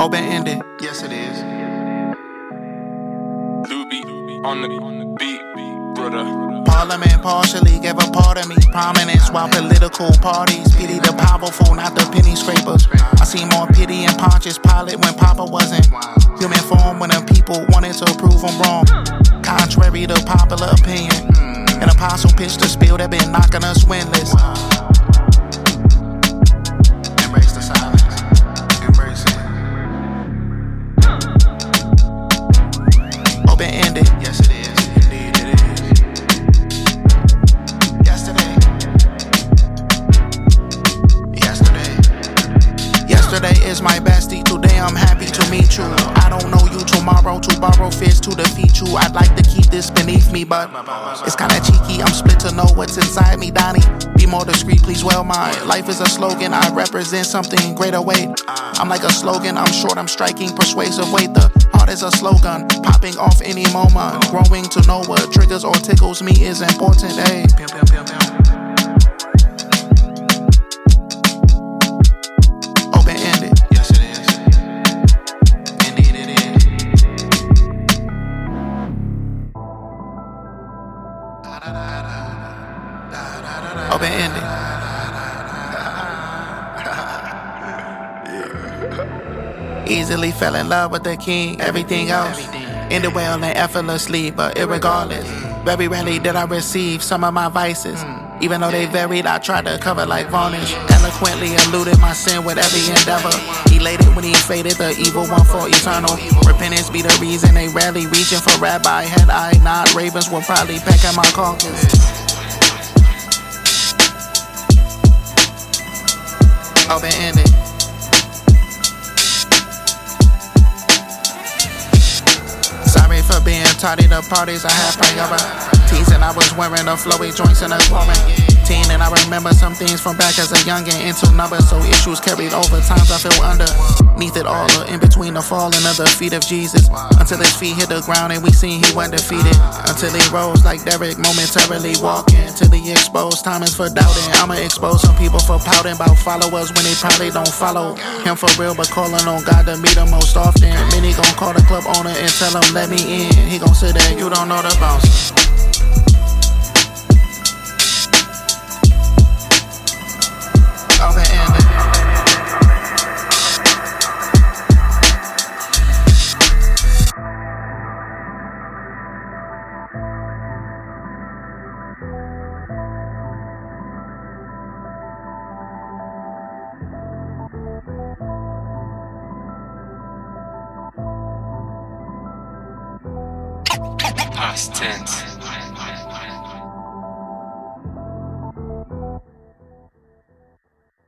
Open ended. Yes, it is. Luby on the, on the beat, brother. Parliament partially gave a part of me prominence while political parties pity the powerful, not the penny scrapers. I see more pity in Pontius Pilate when Papa wasn't human form when the people wanted to prove him wrong. Contrary to popular opinion, an apostle pitched a spill that been knocking us winless. Is my bestie, today I'm happy to meet you. I don't know you tomorrow to borrow fists to defeat you. I'd like to keep this beneath me, but it's kinda cheeky. I'm split to know what's inside me, Donnie. Be more discreet, please, well, my life is a slogan. I represent something greater weight. I'm like a slogan, I'm short, I'm striking persuasive weight. The heart is a slogan, popping off any moment. Growing to know what triggers or tickles me is important, hey. Open ended. Easily fell in love with the king, everything else. Ended well and effortlessly, but irregardless. Very rarely did I receive some of my vices. Even though they varied, I tried to cover like varnish. Eloquently eluded my sin with every endeavor. Elated when he faded, the evil one for eternal. Repentance be the reason they rarely reaching for rabbi. Had I not, ravens would probably peck at my carcass. Open ended. Sorry for being tardy to parties I had priorities and I was wearing the flowy joints in. a and I remember some things from back as a youngin' into numbers. So issues carried over times I feel underneath it all or in between the falling of the feet of Jesus. Until his feet hit the ground and we seen he went defeated. Until he rose like Derrick momentarily walking till he exposed time is for doubting. I'ma expose some people for pouting about followers when they probably don't follow him for real but calling on God to meet him most often. Many gon' call the club owner and tell him let me in. He gon' say that you don't know the bouncer Past tense.